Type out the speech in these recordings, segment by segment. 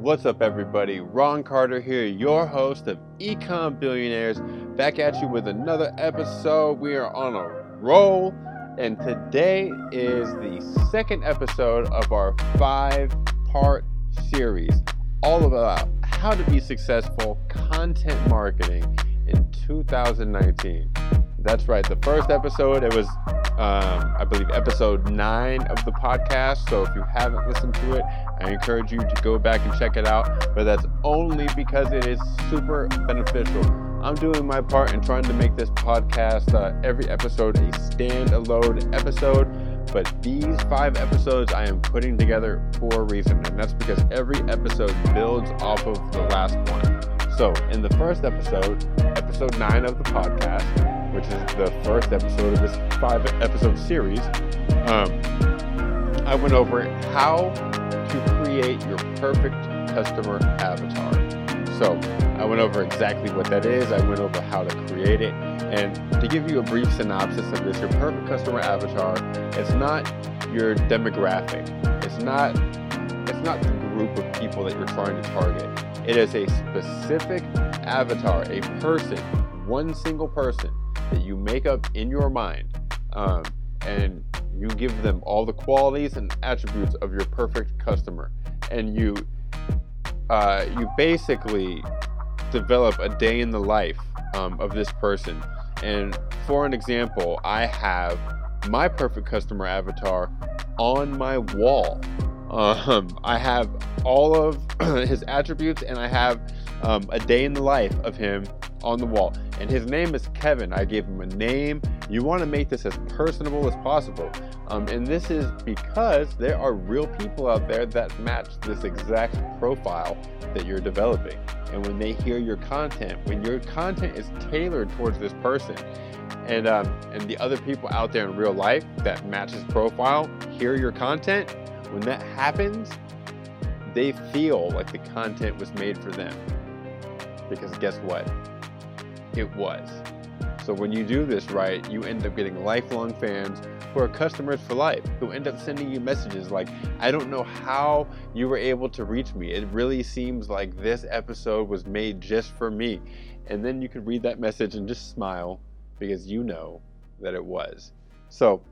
What's up, everybody? Ron Carter here, your host of Ecom Billionaires, back at you with another episode. We are on a roll, and today is the second episode of our five part series all about how to be successful content marketing in 2019. That's right, the first episode, it was um, I believe, episode nine of the podcast. So if you haven't listened to it, I encourage you to go back and check it out. But that's only because it is super beneficial. I'm doing my part in trying to make this podcast, uh, every episode, a standalone episode. But these five episodes I am putting together for a reason, and that's because every episode builds off of the last one. So, in the first episode, episode nine of the podcast, which is the first episode of this five episode series, um, I went over how to create your perfect customer avatar. So I went over exactly what that is. I went over how to create it. And to give you a brief synopsis of this, your perfect customer avatar, it's not your demographic. It's not it's not the group of people that you're trying to target. It is a specific avatar, a person, one single person that you make up in your mind, um, and you give them all the qualities and attributes of your perfect customer, and you uh, you basically develop a day in the life um, of this person. And for an example, I have my perfect customer avatar on my wall. Um, I have all of his attributes, and I have um, a day in the life of him on the wall. And his name is Kevin. I gave him a name. You want to make this as personable as possible. Um, and this is because there are real people out there that match this exact profile that you're developing. And when they hear your content, when your content is tailored towards this person, and um, and the other people out there in real life that match his profile hear your content, when that happens, they feel like the content was made for them. Because guess what? It was. So when you do this right, you end up getting lifelong fans who are customers for life, who end up sending you messages like, I don't know how you were able to reach me. It really seems like this episode was made just for me. And then you can read that message and just smile because you know that it was. So,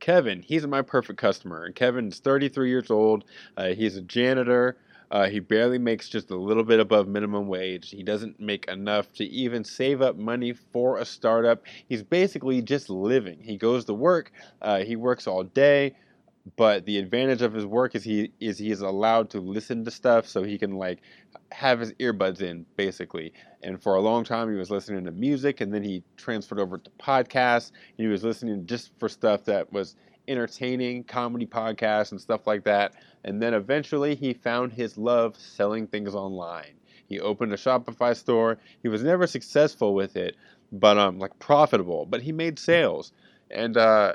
Kevin, he's my perfect customer. And Kevin's 33 years old. Uh, he's a janitor. Uh, he barely makes just a little bit above minimum wage. He doesn't make enough to even save up money for a startup. He's basically just living. He goes to work. Uh, he works all day, but the advantage of his work is he is he is allowed to listen to stuff, so he can like have his earbuds in basically. And for a long time, he was listening to music, and then he transferred over to podcasts. He was listening just for stuff that was entertaining comedy podcasts and stuff like that. And then eventually he found his love selling things online. He opened a Shopify store. He was never successful with it, but um like profitable, but he made sales. And uh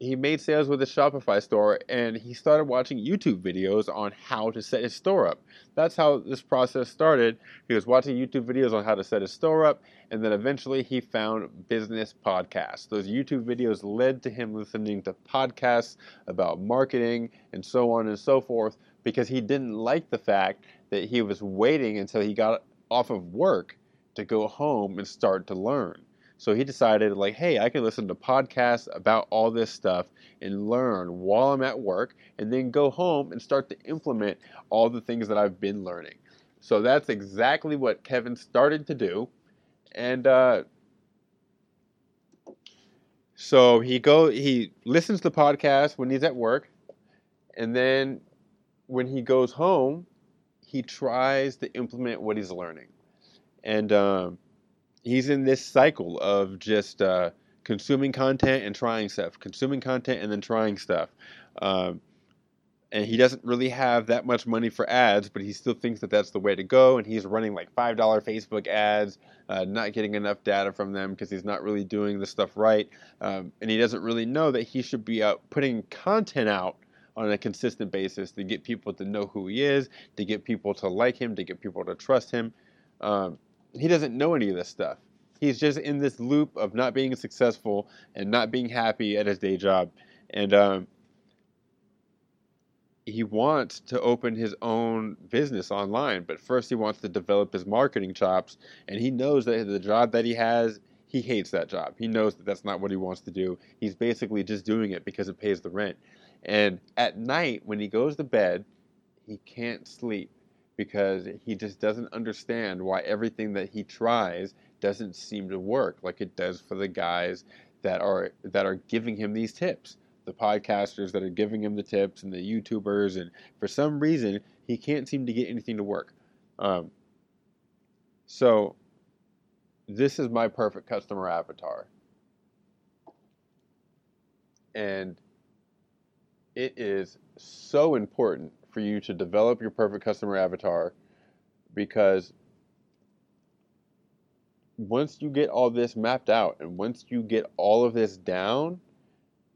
he made sales with his Shopify store and he started watching YouTube videos on how to set his store up. That's how this process started. He was watching YouTube videos on how to set his store up and then eventually he found business podcasts. Those YouTube videos led to him listening to podcasts about marketing and so on and so forth because he didn't like the fact that he was waiting until he got off of work to go home and start to learn. So he decided, like, hey, I can listen to podcasts about all this stuff and learn while I'm at work, and then go home and start to implement all the things that I've been learning. So that's exactly what Kevin started to do, and uh, so he go he listens to podcasts when he's at work, and then when he goes home, he tries to implement what he's learning, and. Um, he's in this cycle of just uh, consuming content and trying stuff, consuming content and then trying stuff. Um, and he doesn't really have that much money for ads, but he still thinks that that's the way to go. And he's running like $5 Facebook ads, uh, not getting enough data from them because he's not really doing the stuff right. Um, and he doesn't really know that he should be out putting content out on a consistent basis to get people to know who he is, to get people to like him, to get people to trust him. Um, he doesn't know any of this stuff. He's just in this loop of not being successful and not being happy at his day job. And um, he wants to open his own business online, but first he wants to develop his marketing chops, and he knows that the job that he has, he hates that job. He knows that that's not what he wants to do. He's basically just doing it because it pays the rent. And at night, when he goes to bed, he can't sleep because he just doesn't understand why everything that he tries doesn't seem to work like it does for the guys that are that are giving him these tips the podcasters that are giving him the tips and the YouTubers, and for some reason he can't seem to get anything to work. Um, so this is my perfect customer avatar, and it is so important for you to develop your perfect customer avatar because once you get all this mapped out and once you get all of this down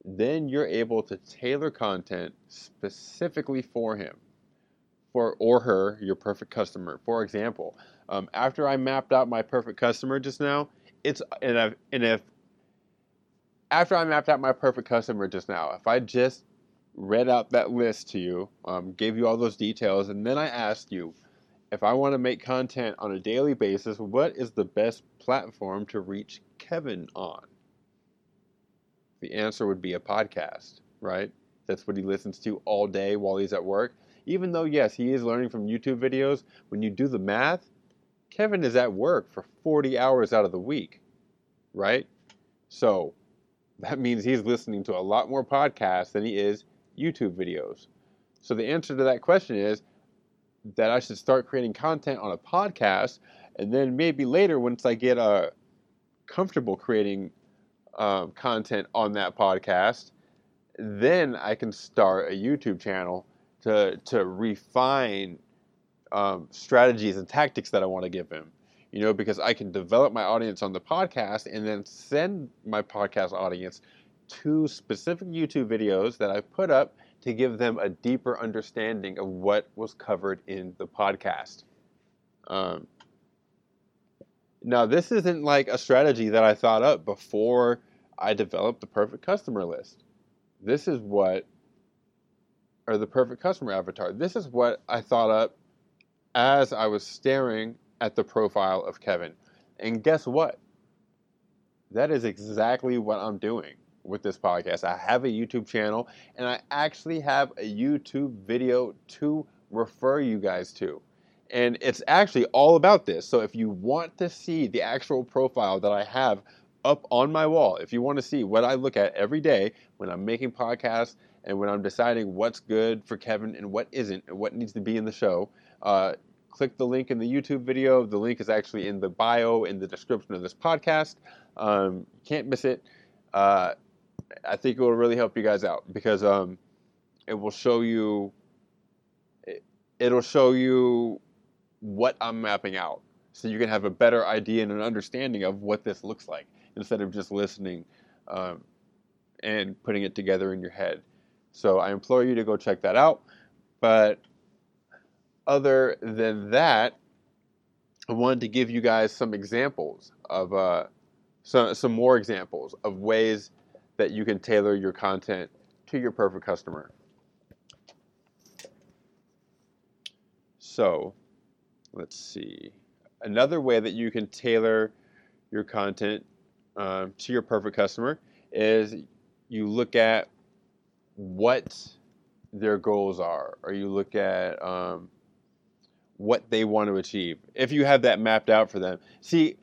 then you're able to tailor content specifically for him for or her your perfect customer. For example um, after i mapped out my perfect customer just now it's and, and if after i mapped out my perfect customer just now if i just read out that list to you um, gave you all those details and then i asked you if i want to make content on a daily basis what is the best platform to reach kevin on the answer would be a podcast, right? That's what he listens to all day while he's at work. Even though, yes, he is learning from YouTube videos, when you do the math, Kevin is at work for 40 hours out of the week, right? So that means he's listening to a lot more podcasts than he is YouTube videos. So the answer to that question is that I should start creating content on a podcast, and then maybe later, once I get uh, comfortable creating um, content on that podcast, then I can start a YouTube channel to to refine um, strategies and tactics that I want to give him. You know, because I can develop my audience on the podcast and then send my podcast audience to specific YouTube videos that I put up to give them a deeper understanding of what was covered in the podcast. Um, now, this isn't like a strategy that I thought up before I developed the perfect customer list. This is what, or the perfect customer avatar. This is what I thought up as I was staring at the profile of Kevin. And guess what? That is exactly what I'm doing with this podcast. I have a YouTube channel and I actually have a YouTube video to refer you guys to. And it's actually all about this. So if you want to see the actual profile that I have up on my wall. If you want to see what I look at every day when I'm making podcasts and when I'm deciding what's good for Kevin and what isn't and what needs to be in the show, uh, click the link in the YouTube video. The link is actually in the bio in the description of this podcast. Um, can't miss it. Uh, I think it will really help you guys out because um, it will show you. It, it'll show you what I'm mapping out, so you can have a better idea and an understanding of what this looks like instead of just listening um, and putting it together in your head. So I implore you to go check that out. But other than that, I wanted to give you guys some examples of uh, some some more examples of ways that you can tailor your content to your perfect customer. So, let's see. Another way that you can tailor your content uh, to your perfect customer is you look at what their goals are, or you look at um, what they want to achieve. If you have that mapped out for them, see,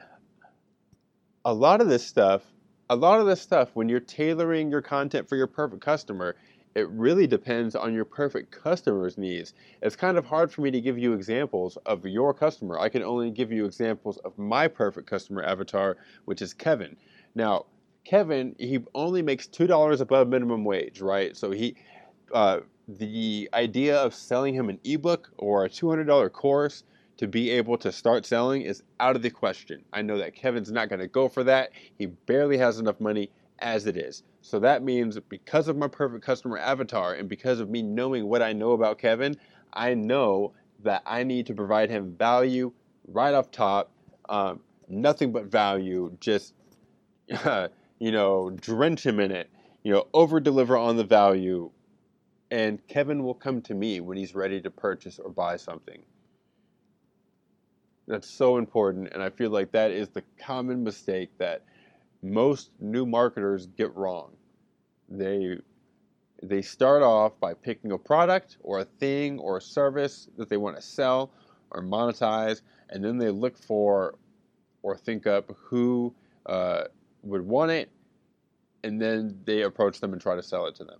a lot of this stuff, a lot of this stuff, when you're tailoring your content for your perfect customer, it really depends on your perfect customer's needs. It's kind of hard for me to give you examples of your customer. I can only give you examples of my perfect customer avatar, which is Kevin. Now, Kevin, he only makes two dollars above minimum wage, right? So he, uh, the idea of selling him an ebook or a two hundred dollar course to be able to start selling is out of the question. I know that Kevin's not going to go for that. He barely has enough money as it is. So that means because of my perfect customer avatar and because of me knowing what I know about Kevin, I know that I need to provide him value right off top. Um, nothing but value. Just, uh, you know, drench him in it. You know, over deliver on the value and Kevin will come to me when he's ready to purchase or buy something. That's so important, and I feel like that is the common mistake that most new marketers get wrong. They they start off by picking a product or a thing or a service that they want to sell or monetize, and then they look for or think up who uh, would want it, and then they approach them and try to sell it to them.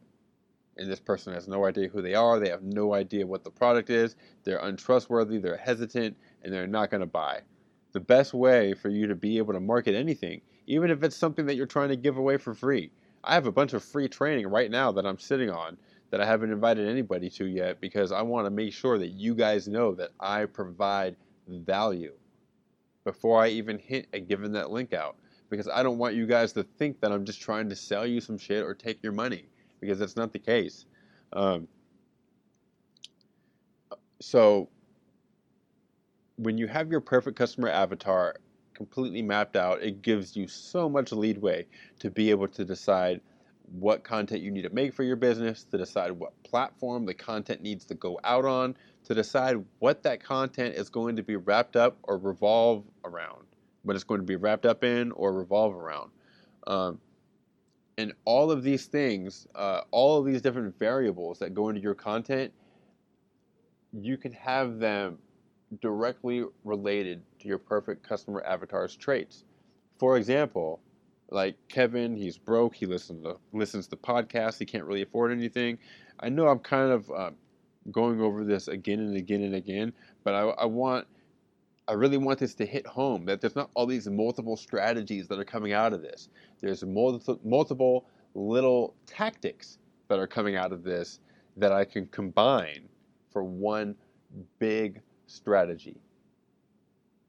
And this person has no idea who they are, they have no idea what the product is, they're untrustworthy, they're hesitant, and they're not going to buy. The best way for you to be able to market anything, even if it's something that you're trying to give away for free. I have a bunch of free training right now that I'm sitting on that I haven't invited anybody to yet because I want to make sure that you guys know that I provide value before I even hint at giving that link out. Because I don't want you guys to think that I'm just trying to sell you some shit or take your money because that's not the case. Um, so when you have your perfect customer avatar completely mapped out, it gives you so much leadway to be able to decide what content you need to make for your business, to decide what platform the content needs to go out on, to decide what that content is going to be wrapped up or revolve around, what it's going to be wrapped up in or revolve around. Um, and all of these things, uh, all of these different variables that go into your content, you can have them directly related to your perfect customer avatar's traits. For example, like Kevin, he's broke. He listens to listens to podcasts. He can't really afford anything. I know I'm kind of uh, going over this again and again and again, but I, I want, I really want this to hit home that there's not all these multiple strategies that are coming out of this. There's multiple little tactics that are coming out of this that I can combine for one big strategy.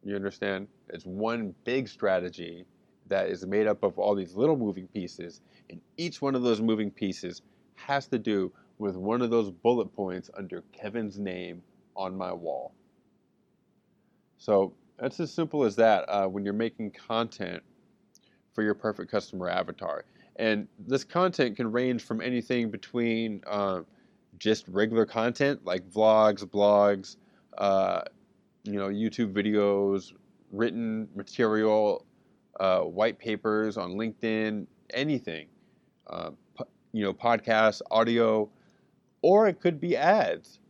You understand? It's one big strategy that is made up of all these little moving pieces, and each one of those moving pieces has to do with one of those bullet points under Kevin's name on my wall. So that's as simple as that uh, when you're making content for your perfect customer avatar. And this content can range from anything between uh, just regular content like vlogs, blogs, uh, you know, YouTube videos, written material, uh, white papers on LinkedIn, anything, uh, you know, podcasts, audio, or it could be ads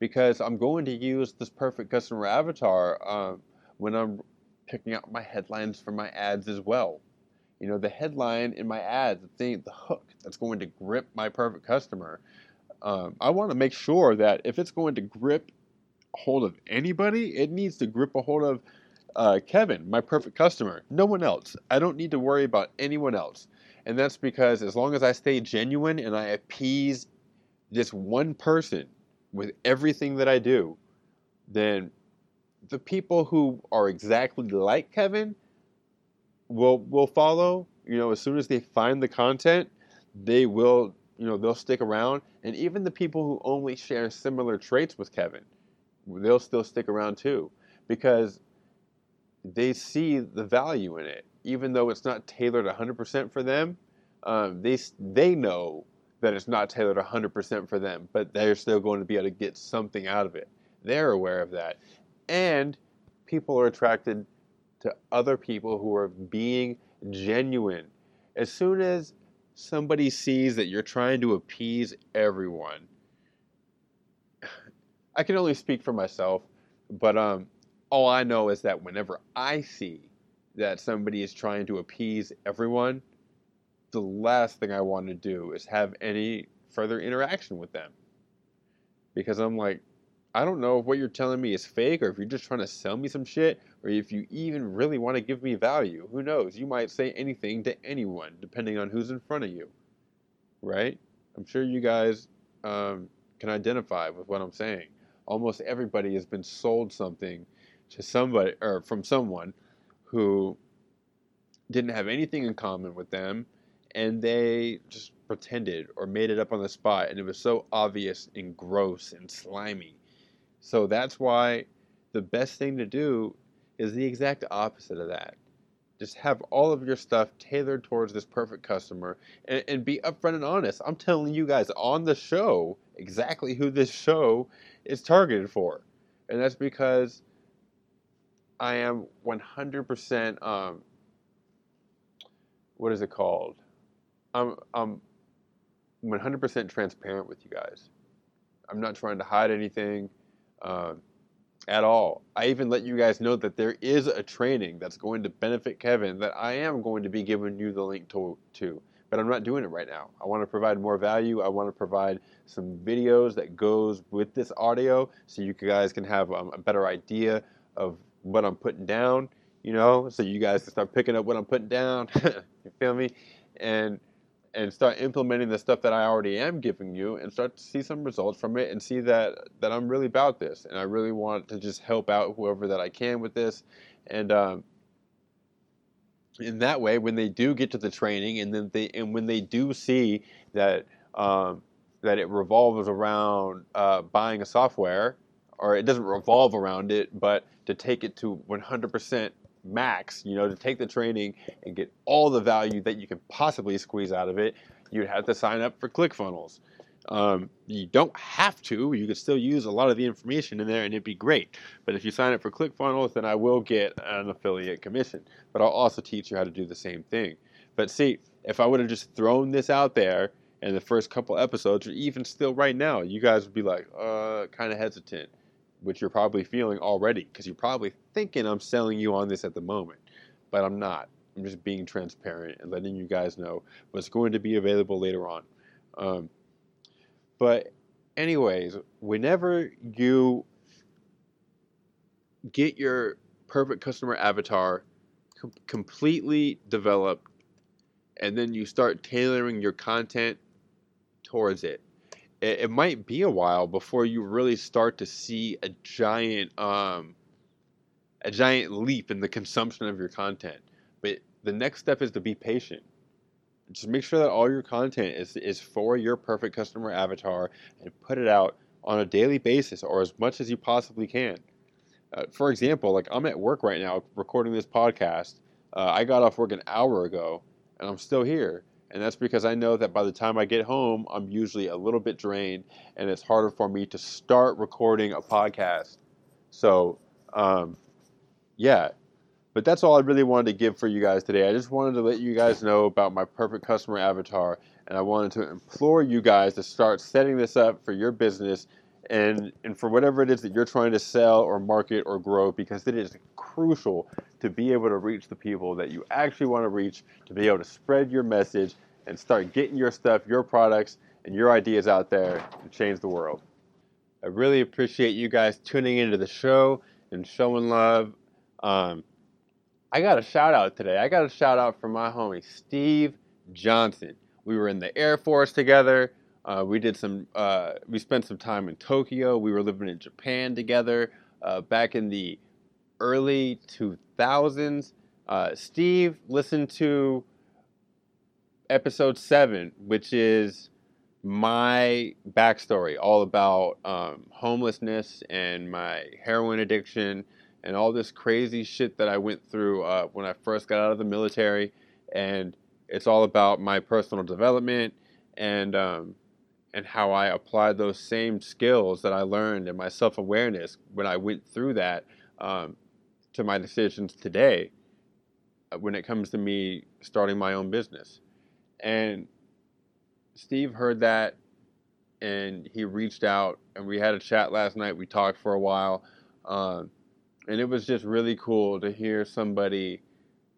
because I'm going to use this perfect customer avatar uh, when I'm picking out my headlines for my ads as well. You know, the headline in my ad, the thing, the hook that's going to grip my perfect customer. Um, I want to make sure that if it's going to grip hold of anybody, it needs to grip a hold of uh, Kevin, my perfect customer. No one else. I don't need to worry about anyone else. And that's because as long as I stay genuine and I appease this one person with everything that I do, then the people who are exactly like Kevin will will follow. You know, as soon as they find the content, they will, you know, they'll stick around. And even the people who only share similar traits with Kevin, they'll still stick around too. Because they see the value in it, even though it's not tailored 100% for them. Um, they they know that it's not tailored 100% for them, but they're still going to be able to get something out of it. They're aware of that, and people are attracted to other people who are being genuine. As soon as somebody sees that you're trying to appease everyone, I can only speak for myself, but um, all I know is that whenever I see that somebody is trying to appease everyone, the last thing I want to do is have any further interaction with them. Because I'm like, I don't know if what you're telling me is fake or if you're just trying to sell me some shit or if you even really want to give me value. Who knows? You might say anything to anyone depending on who's in front of you. Right? I'm sure you guys um, can identify with what I'm saying. Almost everybody has been sold something to somebody or from someone who didn't have anything in common with them and they just pretended or made it up on the spot and it was so obvious and gross and slimy so that's why the best thing to do is the exact opposite of that just have all of your stuff tailored towards this perfect customer and, and be upfront and honest. I'm telling you guys on the show exactly who this show is targeted for. And that's because I am 100% um, what is it called? I'm I'm 100% transparent with you guys. I'm not trying to hide anything uh, at all. I even let you guys know that there is a training that's going to benefit Kevin that I am going to be giving you the link to, to but I'm not doing it right now. I want to provide more value. I want to provide some videos that goes with this audio so you guys can have um, a better idea of what I'm putting down, you know, so you guys can start picking up what I'm putting down. you feel me? And and start implementing the stuff that I already am giving you and start to see some results from it and see that that I'm really about this and I really want to just help out whoever that I can with this. And um, in that way when they do get to the training and then they and when they do see that um, that it revolves around uh, buying a software or it doesn't revolve around it but to take it to 100% max, you know, to take the training and get all the value that you can possibly squeeze out of it, you'd have to sign up for ClickFunnels. Um, you don't have to. You could still use a lot of the information in there and it'd be great. But if you sign up for ClickFunnels, then I will get an affiliate commission. But I'll also teach you how to do the same thing. But see, if I would have just thrown this out there in the first couple episodes, or even still right now, you guys would be like, uh, kind of hesitant which you're probably feeling already because you're probably thinking I'm selling you on this at the moment, but I'm not. I'm just being transparent and letting you guys know what's going to be available later on. Um, but, anyways, whenever you get your perfect customer avatar com- completely developed and then you start tailoring your content towards it it, it, might be a while before you really start to see a giant um, a giant leap in the consumption of your content. But the next step is to be patient. Just make sure that all your content is is for your perfect customer avatar and put it out on a daily basis or as much as you possibly can. Uh, for example, like I'm at work right now recording this podcast. Uh, I got off work an hour ago and I'm still here. And that's because I know that by the time I get home, I'm usually a little bit drained and it's harder for me to start recording a podcast. So, um, yeah. But that's all I really wanted to give for you guys today. I just wanted to let you guys know about my perfect customer avatar. And I wanted to implore you guys to start setting this up for your business and, and for whatever it is that you're trying to sell or market or grow because it is crucial to be able to reach the people that you actually want to reach, to be able to spread your message and start getting your stuff, your products, and your ideas out there to change the world. I really appreciate you guys tuning into the show and showing love. Um, I got a shout out today. I got a shout out from my homie Steve Johnson. We were in the Air Force together. Uh, we did some. Uh, we spent some time in Tokyo. We were living in Japan together uh, back in the early 2000s. Uh, Steve listened to episode seven, which is my backstory, all about um, homelessness and my heroin addiction and all this crazy shit that I went through uh, when I first got out of the military. And it's all about my personal development and um, and how I applied those same skills that I learned and my self awareness when I went through that um, to my decisions today uh, when it comes to me starting my own business. And Steve heard that and he reached out and we had a chat last night. We talked for a while. Um, and it was just really cool to hear somebody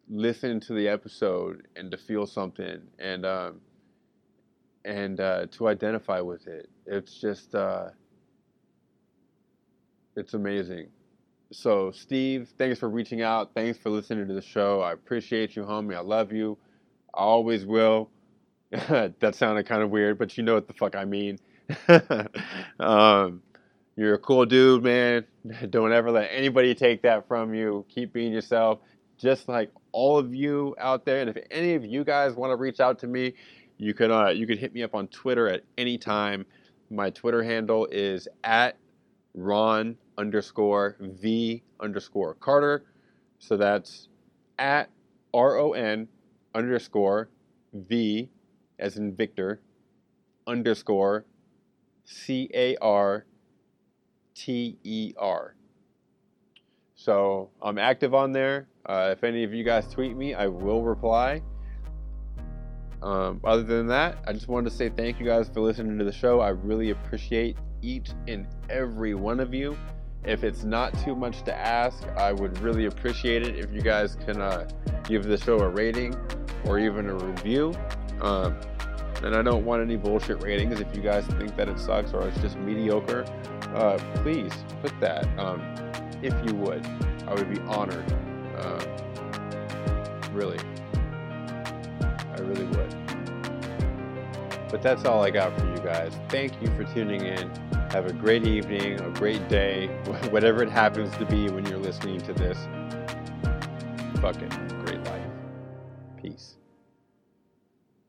listen to the episode and to feel something and um, and uh, to identify with it. It's just uh, it's amazing. So, Steve, thanks for reaching out. Thanks for listening to the show. I appreciate you, homie. I love you. I always will. that sounded kind of weird, but you know what the fuck I mean. um, you're a cool dude, man. Don't ever let anybody take that from you. Keep being yourself, just like all of you out there. And if any of you guys want to reach out to me, you can uh, you can hit me up on Twitter at any time. My Twitter handle is at Ron underscore V underscore Carter. So that's at R O N underscore V as in Victor underscore C A R T E R. So I'm active on there. Uh, if any of you guys tweet me, I will reply. Um, other than that, I just wanted to say thank you guys for listening to the show. I really appreciate each and every one of you. If it's not too much to ask, I would really appreciate it if you guys can uh, give the show a rating or even a review. Um, and I don't want any bullshit ratings. If you guys think that it sucks or it's just mediocre, uh, please put that. Um, if you would, I would be honored. Uh, really, really would. But that's all I got for you guys. Thank you for tuning in. Have a great evening, a great day, whatever it happens to be when you're listening to this. Fuck it.